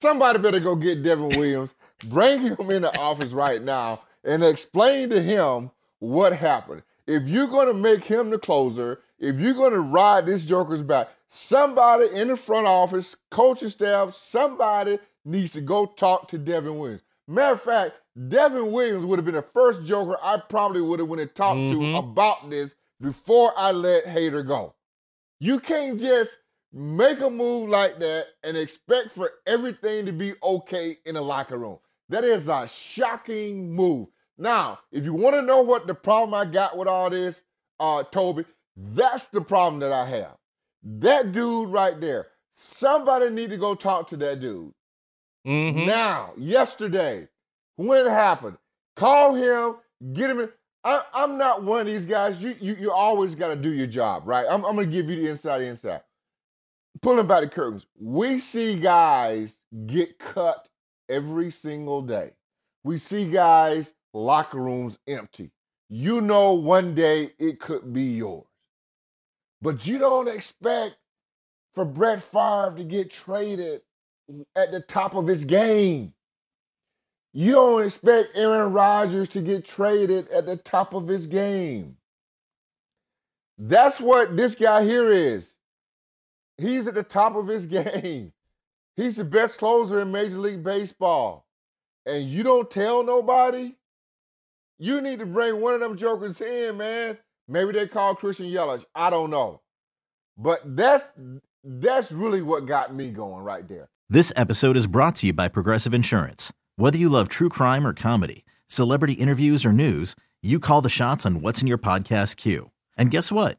Somebody better go get Devin Williams, bring him in the office right now, and explain to him what happened. If you're going to make him the closer, if you're going to ride this Joker's back, somebody in the front office, coaching staff, somebody needs to go talk to Devin Williams. Matter of fact, Devin Williams would have been the first Joker I probably would have went and talked Mhm. to about this before I let Hader go. You can't just make a move like that and expect for everything to be okay in the locker room. That is a shocking move. Now, if you want to know what the problem I got with all this, uh, Toby, that's the problem that I have. That dude right there. Somebody need to go talk to that dude. Mhm. Now, yesterday, when it happened, call him, get him in. I, I'm not one of these guys. You you, you always got to do your job, right? I'm, I'm going to give you the inside the inside. Pulling back the curtains. We see guys get cut every single day. We see guys, locker rooms empty. You know, one day it could be yours. But you don't expect for Brett Favre to get traded at the top of his game. You don't expect Aaron Rodgers to get traded at the top of his game. That's what this guy here is. He's at the top of his game. He's the best closer in Major League Baseball. And you don't tell nobody? You need to bring one of them jokers in, man. Maybe they call Christian Yelich. I don't know. But that's that's really what got me going right there. This episode is brought to you by Progressive Insurance. Whether you love true crime or comedy, celebrity interviews or news, you call the shots on what's in your podcast queue. And guess what?